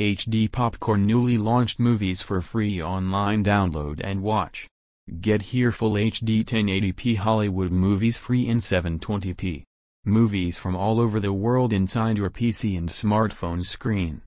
HD Popcorn newly launched movies for free online download and watch. Get here full HD 1080p Hollywood movies free in 720p. Movies from all over the world inside your PC and smartphone screen.